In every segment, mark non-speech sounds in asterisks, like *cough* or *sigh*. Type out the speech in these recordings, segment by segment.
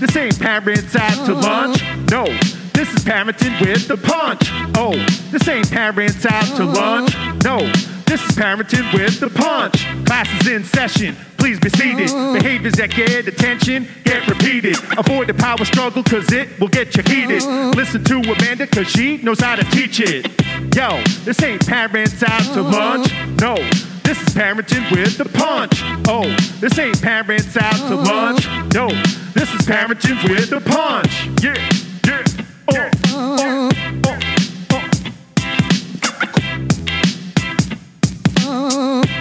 this ain't parents out to lunch. No, this is parenting with the punch. Oh, this ain't parents out to lunch. No, this is parenting with the punch. Class is in session. Please be seated. Behaviors that get attention get repeated. Avoid the power struggle cause it will get you heated. Listen to Amanda cause she knows how to teach it. Yo, this ain't parents out to lunch. No, this is parenting with the punch. Oh, this ain't parents out to lunch. No, this is parenting with the punch. Yeah, yeah, oh, oh, oh, oh.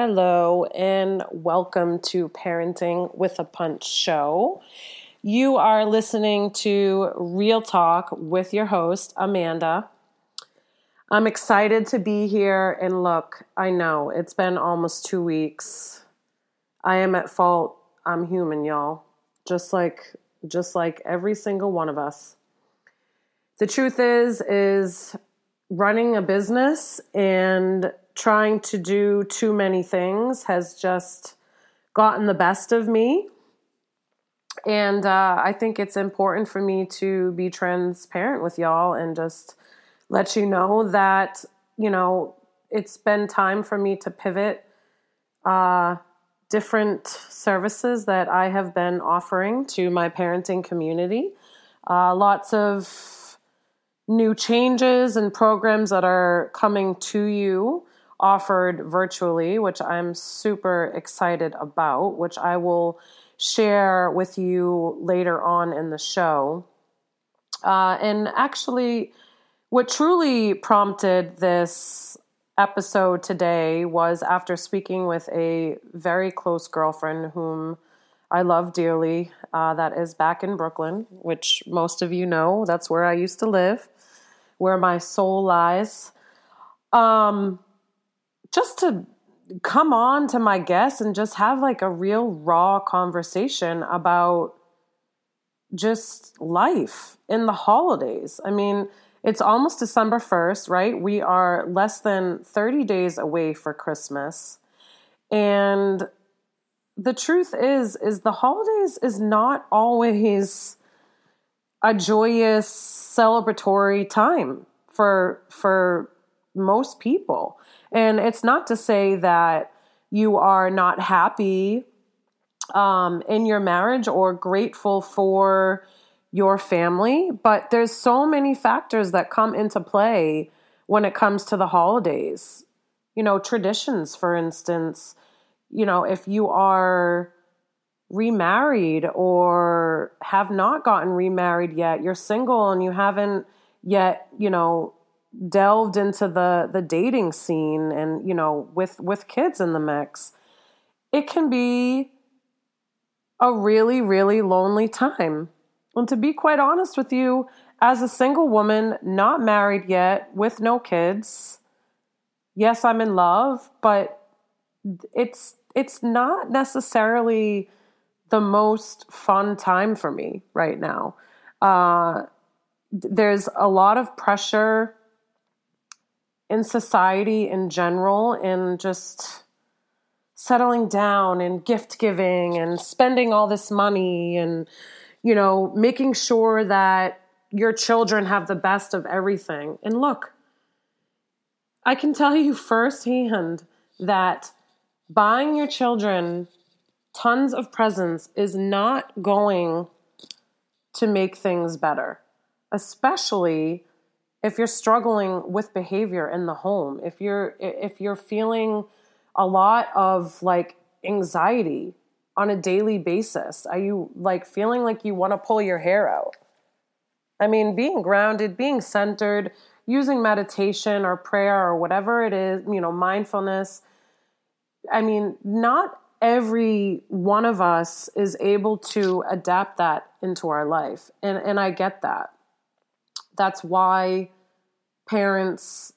Hello, and welcome to Parenting with a Punch show. You are listening to Real Talk with your host, Amanda. I'm excited to be here, and look, I know it's been almost two weeks. I am at fault. I'm human, y'all. Just like just like every single one of us. The truth is is running a business and trying to do too many things has just gotten the best of me. And uh, I think it's important for me to be transparent with y'all and just let you know that, you know, it's been time for me to pivot uh, different services that I have been offering to my parenting community. Uh, lots of new changes and programs that are coming to you offered virtually, which I'm super excited about, which I will share with you later on in the show. Uh, and actually, what truly prompted this episode today was after speaking with a very close girlfriend whom I love dearly, uh, that is back in Brooklyn, which most of you know. That's where I used to live, where my soul lies. Um, just to come on to my guests and just have like a real raw conversation about just life in the holidays. I mean, it's almost December 1st, right? We are less than 30 days away for Christmas. And the truth is is the holidays is not always a joyous celebratory time for for most people. And it's not to say that you are not happy um, in your marriage or grateful for your family, but there's so many factors that come into play when it comes to the holidays. You know, traditions, for instance, you know, if you are remarried or have not gotten remarried yet, you're single and you haven't yet, you know, delved into the the dating scene and you know with with kids in the mix it can be a really really lonely time. And to be quite honest with you as a single woman not married yet with no kids yes i'm in love but it's it's not necessarily the most fun time for me right now. Uh, there's a lot of pressure in society in general and just settling down and gift giving and spending all this money and you know making sure that your children have the best of everything. And look i can tell you firsthand that buying your children tons of presents is not going to make things better especially if you're struggling with behavior in the home if you're if you're feeling a lot of like anxiety on a daily basis are you like feeling like you want to pull your hair out? I mean being grounded being centered using meditation or prayer or whatever it is you know mindfulness i mean not every one of us is able to adapt that into our life and and i get that that's why parents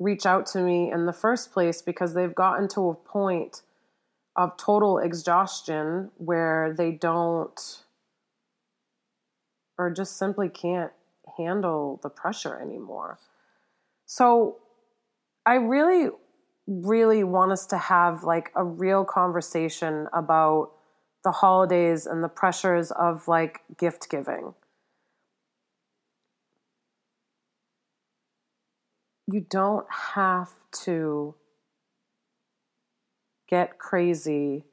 reach out to me in the first place because they've gotten to a point of total exhaustion where they don't or just simply can't handle the pressure anymore. So I really really want us to have like a real conversation about the holidays and the pressures of like gift giving. You don't have to get crazy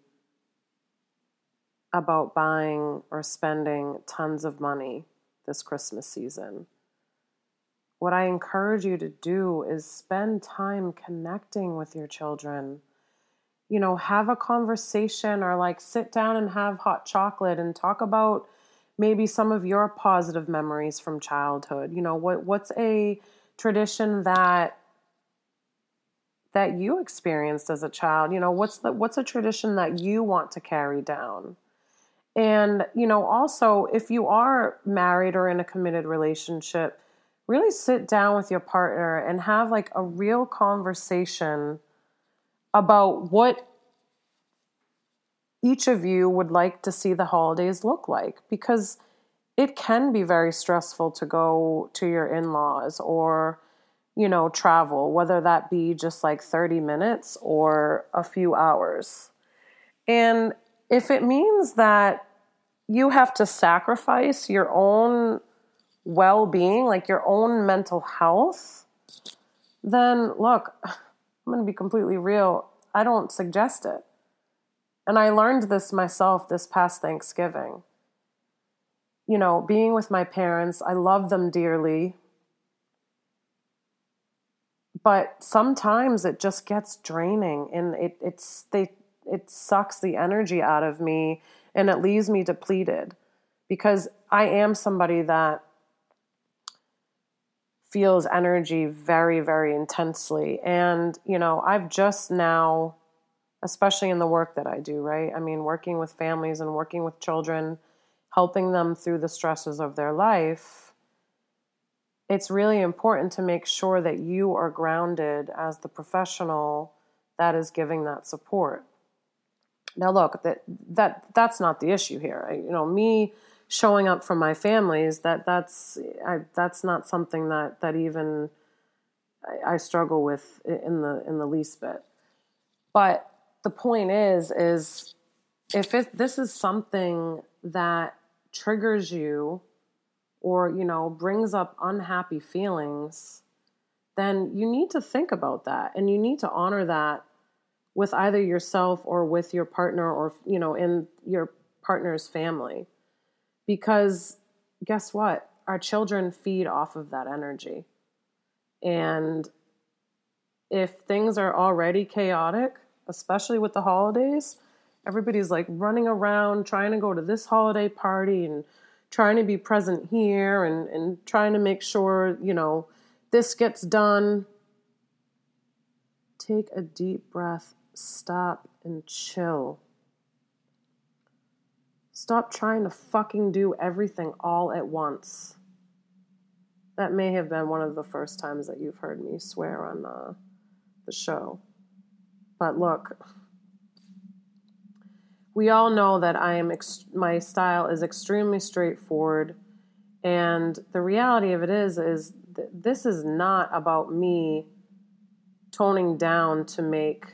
about buying or spending tons of money this Christmas season. What I encourage you to do is spend time connecting with your children. You know, have a conversation or like sit down and have hot chocolate and talk about maybe some of your positive memories from childhood. You know, what what's a tradition that that you experienced as a child? You know, what's the what's a tradition that you want to carry down? And, you know, also if you are married or in a committed relationship, really sit down with your partner and have like a real conversation about what each of you would like to see the holidays look like because it can be very stressful to go to your in-laws or you know travel whether that be just like 30 minutes or a few hours and if it means that you have to sacrifice your own well being, like your own mental health, then look, I'm going to be completely real. I don't suggest it. And I learned this myself this past Thanksgiving. You know, being with my parents, I love them dearly. But sometimes it just gets draining and it it's they it sucks the energy out of me and it leaves me depleted because I am somebody that feels energy very, very intensely. And, you know, I've just now, especially in the work that I do, right? I mean, working with families and working with children, helping them through the stresses of their life, it's really important to make sure that you are grounded as the professional that is giving that support. Now, look, that that that's not the issue here. You know, me showing up for my families that that's I, that's not something that that even I, I struggle with in the in the least bit. But the point is is if it, this is something that triggers you or you know brings up unhappy feelings then you need to think about that and you need to honor that with either yourself or with your partner or you know in your partner's family because guess what? Our children feed off of that energy. And if things are already chaotic, especially with the holidays, everybody's like running around trying to go to this holiday party and trying to be present here and, and trying to make sure, you know, this gets done. Take a deep breath, stop and chill. Stop trying to fucking do everything all at once. That may have been one of the first times that you've heard me swear on uh, the show. But look, we all know that I am ex- my style is extremely straightforward, and the reality of it is is th- this is not about me toning down to make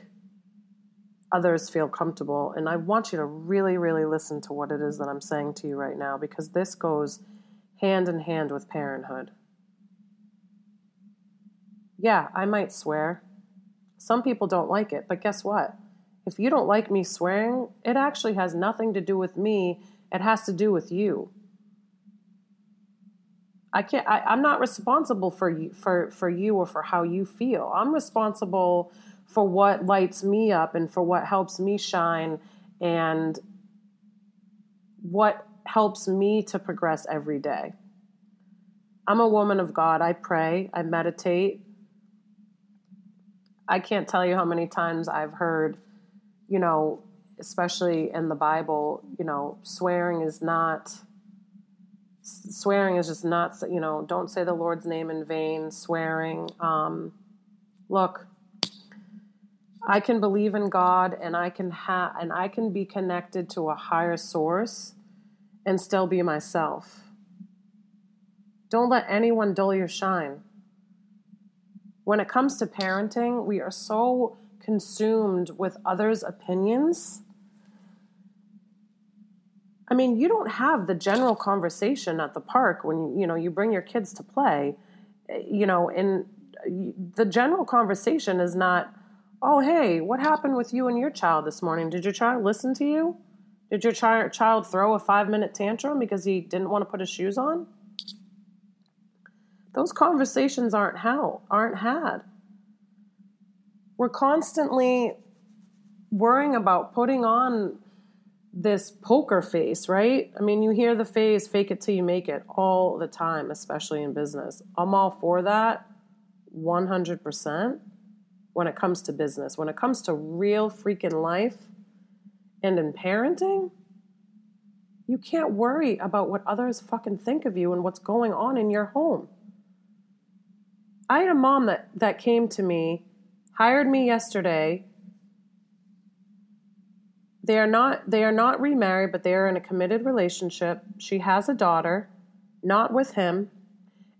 others feel comfortable. And I want you to really, really listen to what it is that I'm saying to you right now because this goes hand in hand with parenthood. Yeah, I might swear. Some people don't like it, but guess what? If you don't like me swearing, it actually has nothing to do with me, it has to do with you. I can't I, am not responsible for you for, for you or for how you feel. I'm responsible for what lights me up and for what helps me shine and what helps me to progress every day. I'm a woman of God. I pray, I meditate. I can't tell you how many times I've heard, you know, especially in the Bible, you know, swearing is not swearing is just not, you know, don't say the Lord's name in vain, swearing um Look, I can believe in God and I can have and I can be connected to a higher source and still be myself. Don't let anyone dull your shine. When it comes to parenting, we are so consumed with others' opinions. I mean, you don't have the general conversation at the park when you know you bring your kids to play. You know, and the general conversation is not, "Oh, hey, what happened with you and your child this morning? Did your child listen to you? Did your chi- child throw a 5-minute tantrum because he didn't want to put his shoes on?" Those conversations aren't how aren't had. We're constantly worrying about putting on this poker face, right? I mean, you hear the phrase fake it till you make it all the time, especially in business. I'm all for that 100% when it comes to business. When it comes to real freaking life and in parenting, you can't worry about what others fucking think of you and what's going on in your home. I had a mom that, that came to me, hired me yesterday. They are not they are not remarried, but they are in a committed relationship. She has a daughter, not with him,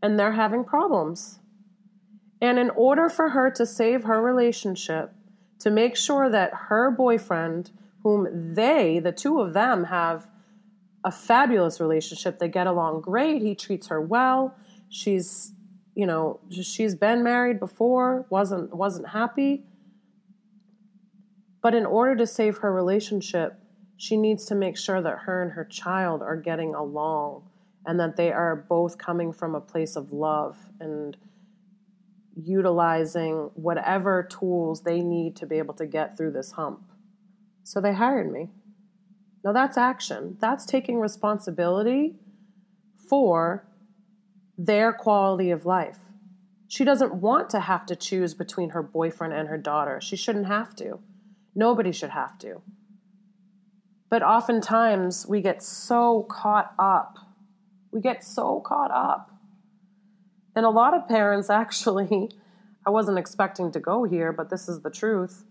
and they're having problems. And in order for her to save her relationship, to make sure that her boyfriend, whom they, the two of them, have a fabulous relationship, they get along great, he treats her well, she's you know, she's been married before, wasn't wasn't happy. But in order to save her relationship, she needs to make sure that her and her child are getting along and that they are both coming from a place of love and utilizing whatever tools they need to be able to get through this hump. So they hired me. Now that's action. That's taking responsibility for their quality of life. She doesn't want to have to choose between her boyfriend and her daughter. She shouldn't have to. Nobody should have to. But oftentimes we get so caught up. We get so caught up. And a lot of parents *laughs* actually, I wasn't expecting to go here, but this is the truth.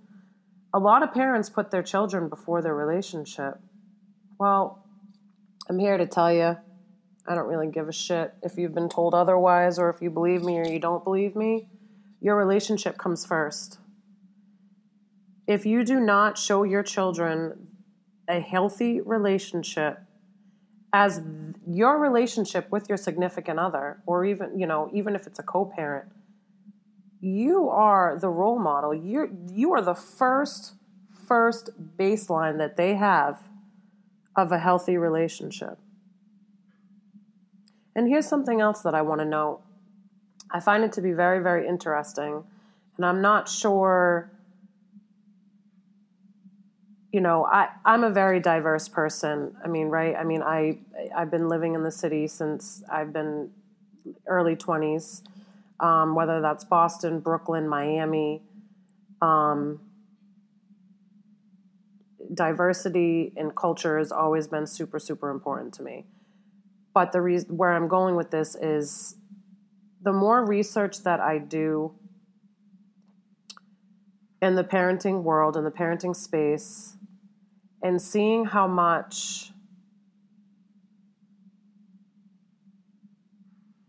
A lot of parents put their children before their relationship. Well, I'm here to tell you I don't really give a shit if you've been told otherwise or if you believe me or you don't believe me. Your relationship comes first. If you do not show your children a healthy relationship as your relationship with your significant other or even, you know, even if it's a co-parent, you are the role model. You're you are the first first baseline that they have of a healthy relationship. And here's something else that I want to note. I find it to be very, very interesting. And I'm not sure, you know, I, I'm a very diverse person. I mean, right? I mean, I, I've been living in the city since I've been early 20s, um, whether that's Boston, Brooklyn, Miami. Um, diversity in culture has always been super, super important to me. But the reason where I'm going with this is the more research that I do in the parenting world, in the parenting space, and seeing how much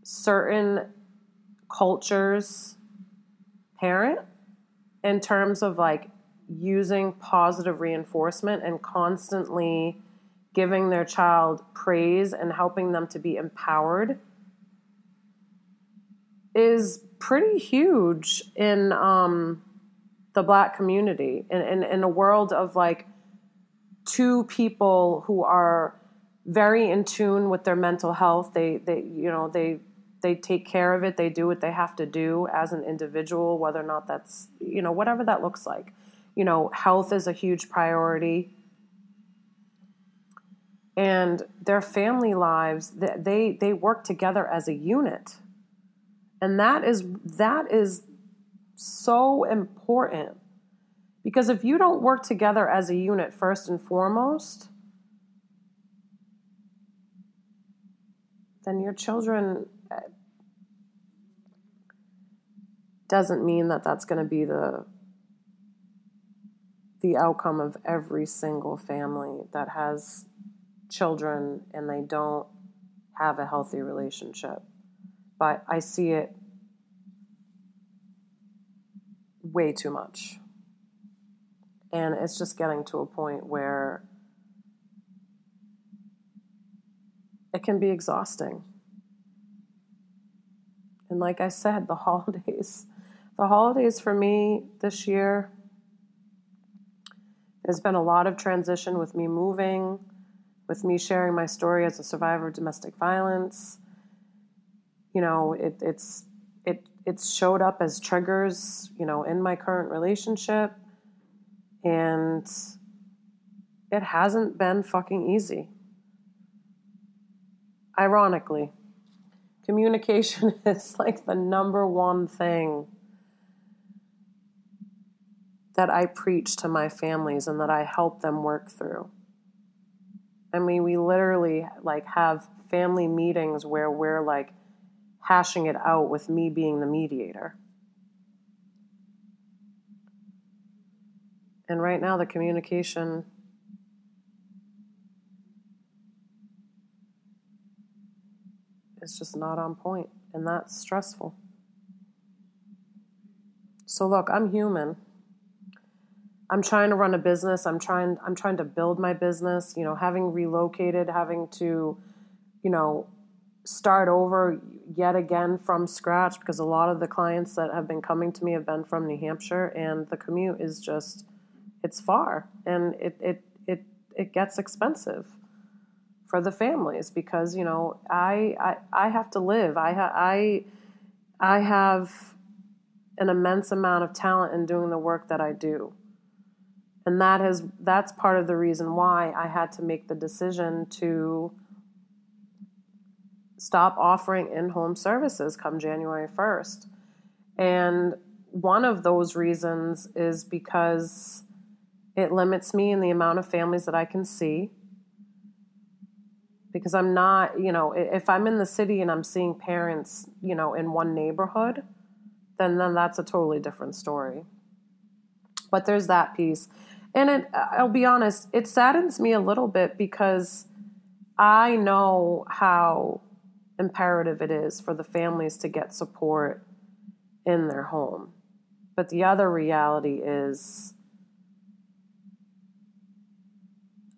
certain cultures parent in terms of like using positive reinforcement and constantly giving their child praise and helping them to be empowered is pretty huge in um, the black community in, in, in a world of like two people who are very in tune with their mental health. They they you know they they take care of it. They do what they have to do as an individual whether or not that's you know whatever that looks like. You know health is a huge priority and their family lives they they work together as a unit. And that is that is so important. Because if you don't work together as a unit first and foremost then your children uh, doesn't mean that that's going to be the the outcome of every single family that has children and they don't have a healthy relationship. But I see it way too much. And it's just getting to a point where it can be exhausting. And like I said, the *laughs* holidays, the holidays for me this year, there's been a lot of transition with me moving, with me sharing my story as a survivor of domestic violence. You know, it, it's it it's showed up as triggers, you know, in my current relationship, and it hasn't been fucking easy. Ironically, communication *laughs* is like the number one thing that I preach to my families and that I help them work through. I mean, we literally like have family meetings where we're like hashing it out with me being the mediator. And right now, the communication is just not on point, and that's stressful. So, look, I'm human. I'm trying to run a business. I'm trying I'm trying to build my business, you know, having relocated, having to, you know, start over yet again from scratch because a lot of the clients that have been coming to me have been from New Hampshire and the commute is just it's far and it it it it gets expensive for the families because you know I I, I have to live I ha- I I have an immense amount of talent in doing the work that I do and that has that's part of the reason why I had to make the decision to stop offering in-home services come January 1st. And one of those reasons is because it limits me in the amount of families that I can see. Because I'm not, you know, if I'm in the city and I'm seeing parents, you know, in one neighborhood, then then that's a totally different story. But there's that piece. And it, I'll be honest, it saddens me a little bit because I know how imperative it is for the families to get support in their home. But the other reality is,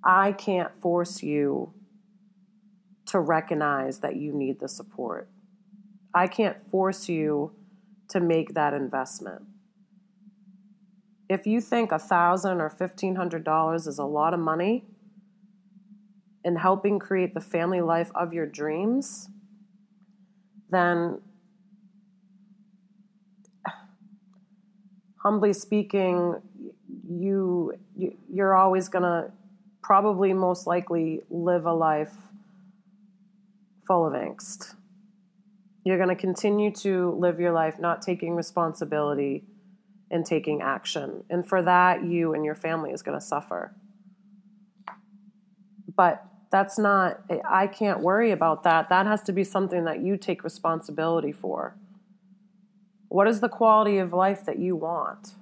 I can't force you to recognize that you need the support. I can't force you to make that investment if you think a thousand or fifteen hundred dollars is a lot of money in helping create the family life of your dreams, then humbly speaking, you, you you're always gonna probably most likely live a life full of angst. You're going to continue to live your life not taking responsibility and taking action. And for that, you and your family is going to suffer. But that's not, I can't worry about that. That has to be something that you take responsibility for. What is the quality of life that you want?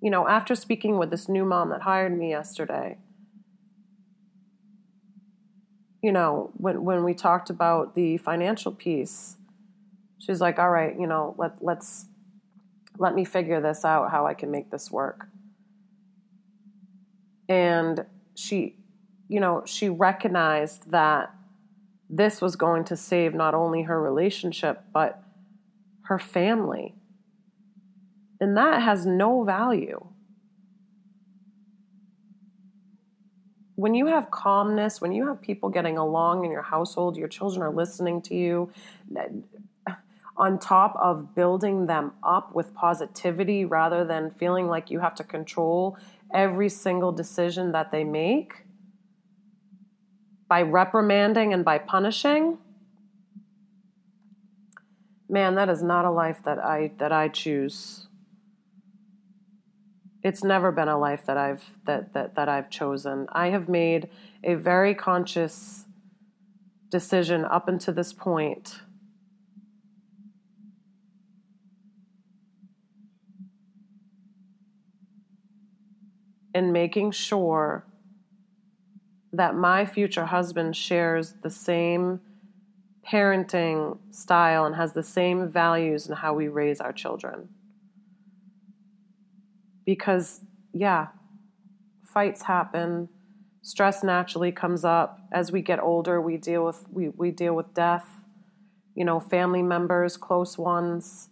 You know, after speaking with this new mom that hired me yesterday, you know, when, when we talked about the financial piece, she's like, all right, you know, let, let's let me figure this out how I can make this work. And she, you know, she recognized that this was going to save not only her relationship, but her family. And that has no value. When you have calmness, when you have people getting along in your household, your children are listening to you, on top of building them up with positivity rather than feeling like you have to control every single decision that they make. By reprimanding and by punishing man that is not a life that i that i choose. It's never been a life that i've that that, that i've chosen. I have made a very conscious decision up until this point in making sure that my future husband shares the same parenting style and has the same values in how we raise our children. Because, yeah, fights happen, stress naturally comes up. As we get older, we deal with we, we deal with death, you know, family members, close ones.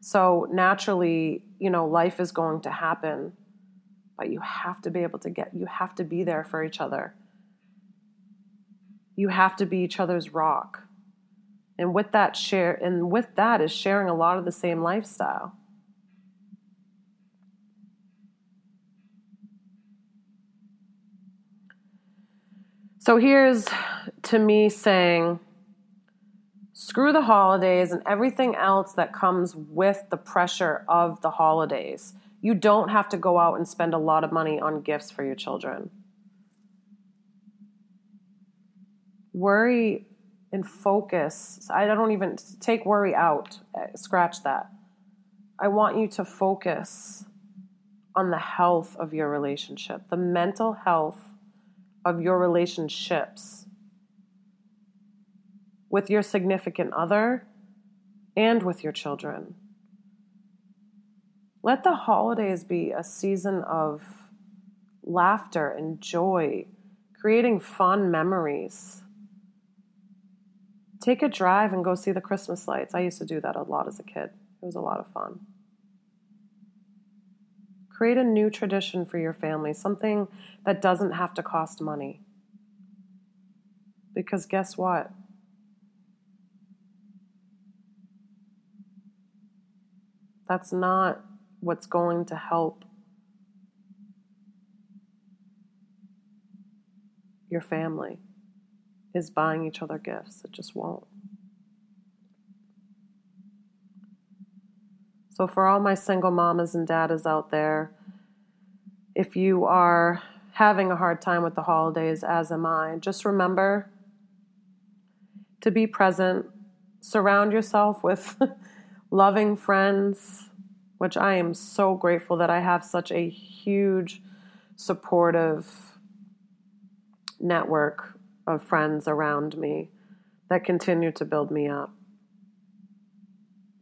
So naturally, you know, life is going to happen. But you have to be able to get you have to be there for each other you have to be each other's rock. And with that share and with that is sharing a lot of the same lifestyle. So here's to me saying screw the holidays and everything else that comes with the pressure of the holidays. You don't have to go out and spend a lot of money on gifts for your children. worry and focus. I don't even take worry out, uh, scratch that. I want you to focus on the health of your relationship, the mental health of your relationships with your significant other and with your children. Let the holidays be a season of laughter and joy, creating fun memories Take a drive and go see the Christmas lights. I used to do that a lot as a kid. It was a lot of fun. Create a new tradition for your family, something that doesn't have to cost money. Because guess what? That's not what's going to help your family is buying each other gifts. It just won't. So, for all my single mamas and daddas out there, if you are having a hard time with the holidays, as am I, just remember to be present. Surround yourself with *laughs* loving friends, which I am so grateful that I have such a huge, supportive network of friends around me that continue to build me up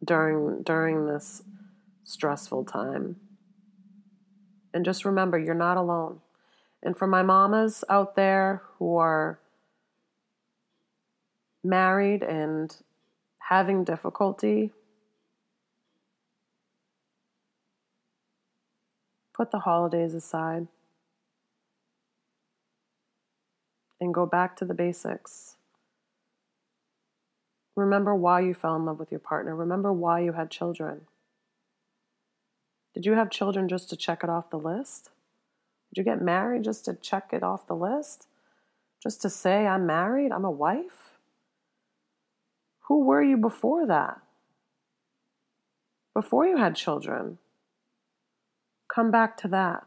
during during this stressful time. And just remember you're not alone. And for my mamas out there who are married and having difficulty, put the holidays aside. and go back to the basics. Remember why you fell in love with your partner. Remember why you had children. Did you have children just to check it off the list? Did you get married just to check it off the list? Just to say, I'm married, I'm a wife? Who were you before that? Before you had children? Come back to that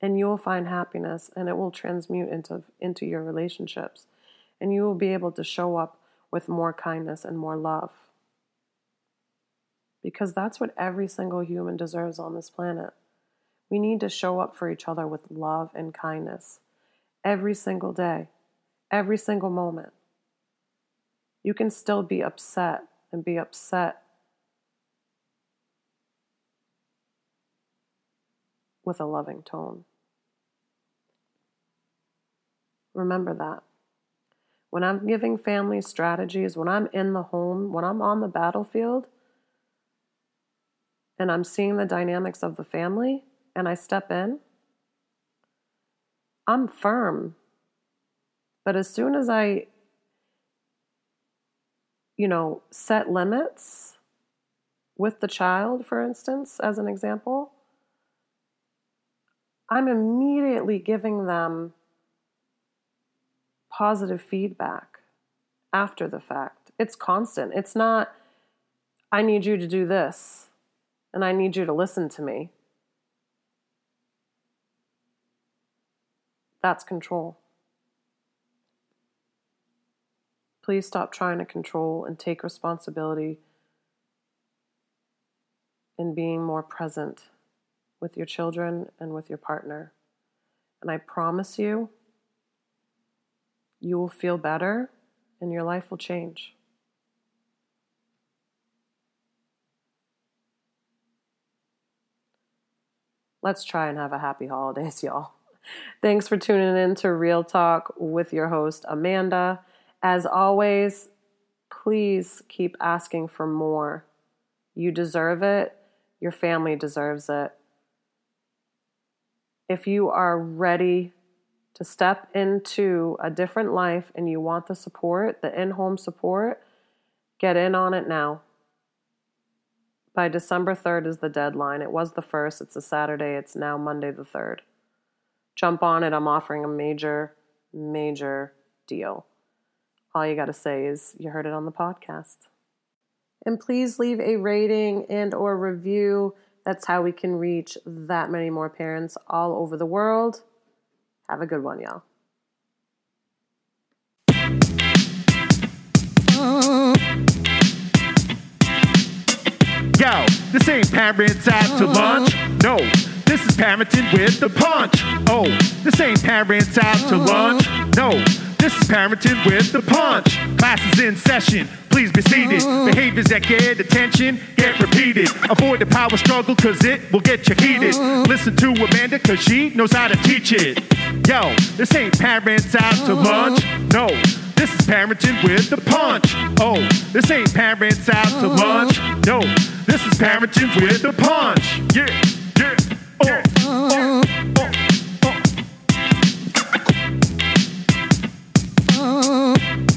and you will find happiness and it will transmute into into your relationships and you will be able to show up with more kindness and more love. Because that's what every single human deserves on this planet. We need to show up for each other with love and kindness every single day every single moment. You can still be upset and be upset with a loving tone Remember that. When I'm giving families strategies, when I'm in the home, when I'm on the battlefield, and I'm seeing the dynamics of the family, and I step in, I'm firm. But as soon as I, you know, set limits with the child, for instance, as an example, I'm immediately giving them positive feedback after the fact. It's constant. It's not, I need you to do this and I need you to listen to me. That's control. Please stop trying to control and take responsibility in being more present with your children and with your partner. And I promise you, you will feel better and your life will change. Let's try and have a happy holidays, *laughs* y'all. Thanks for tuning in to Real Talk with your host, Amanda. As always, please keep asking for more. You deserve it, your family deserves it. If you are ready to step into a different life and you want the support, the in home support, get in on it now. By December 3rd is the deadline. It was the first, it's a Saturday, it's now Monday the 3rd. Jump on it. I'm offering a major, major deal. All you got to say is you heard it on the podcast. And please leave a rating and or review. That's how we can reach that many more parents all over the world. Have a good one, y'all. Yo, this ain't parents out to lunch. No, this is parenting with the punch. Oh, this ain't parents out to lunch. No, this is parenting with the punch. Class is in session. Please be seated. Mm. Behaviors that get attention get repeated. Avoid the power struggle cause it will get you heated. Mm. Listen to Amanda cause she knows how to teach it. Yo, this ain't parents out to mm-hmm. lunch. No. This is parenting with the punch. Oh, this ain't parents out to mm-hmm. lunch. No, this is parenting with the punch. Yeah, yeah, oh, oh, oh. oh. Mm-hmm.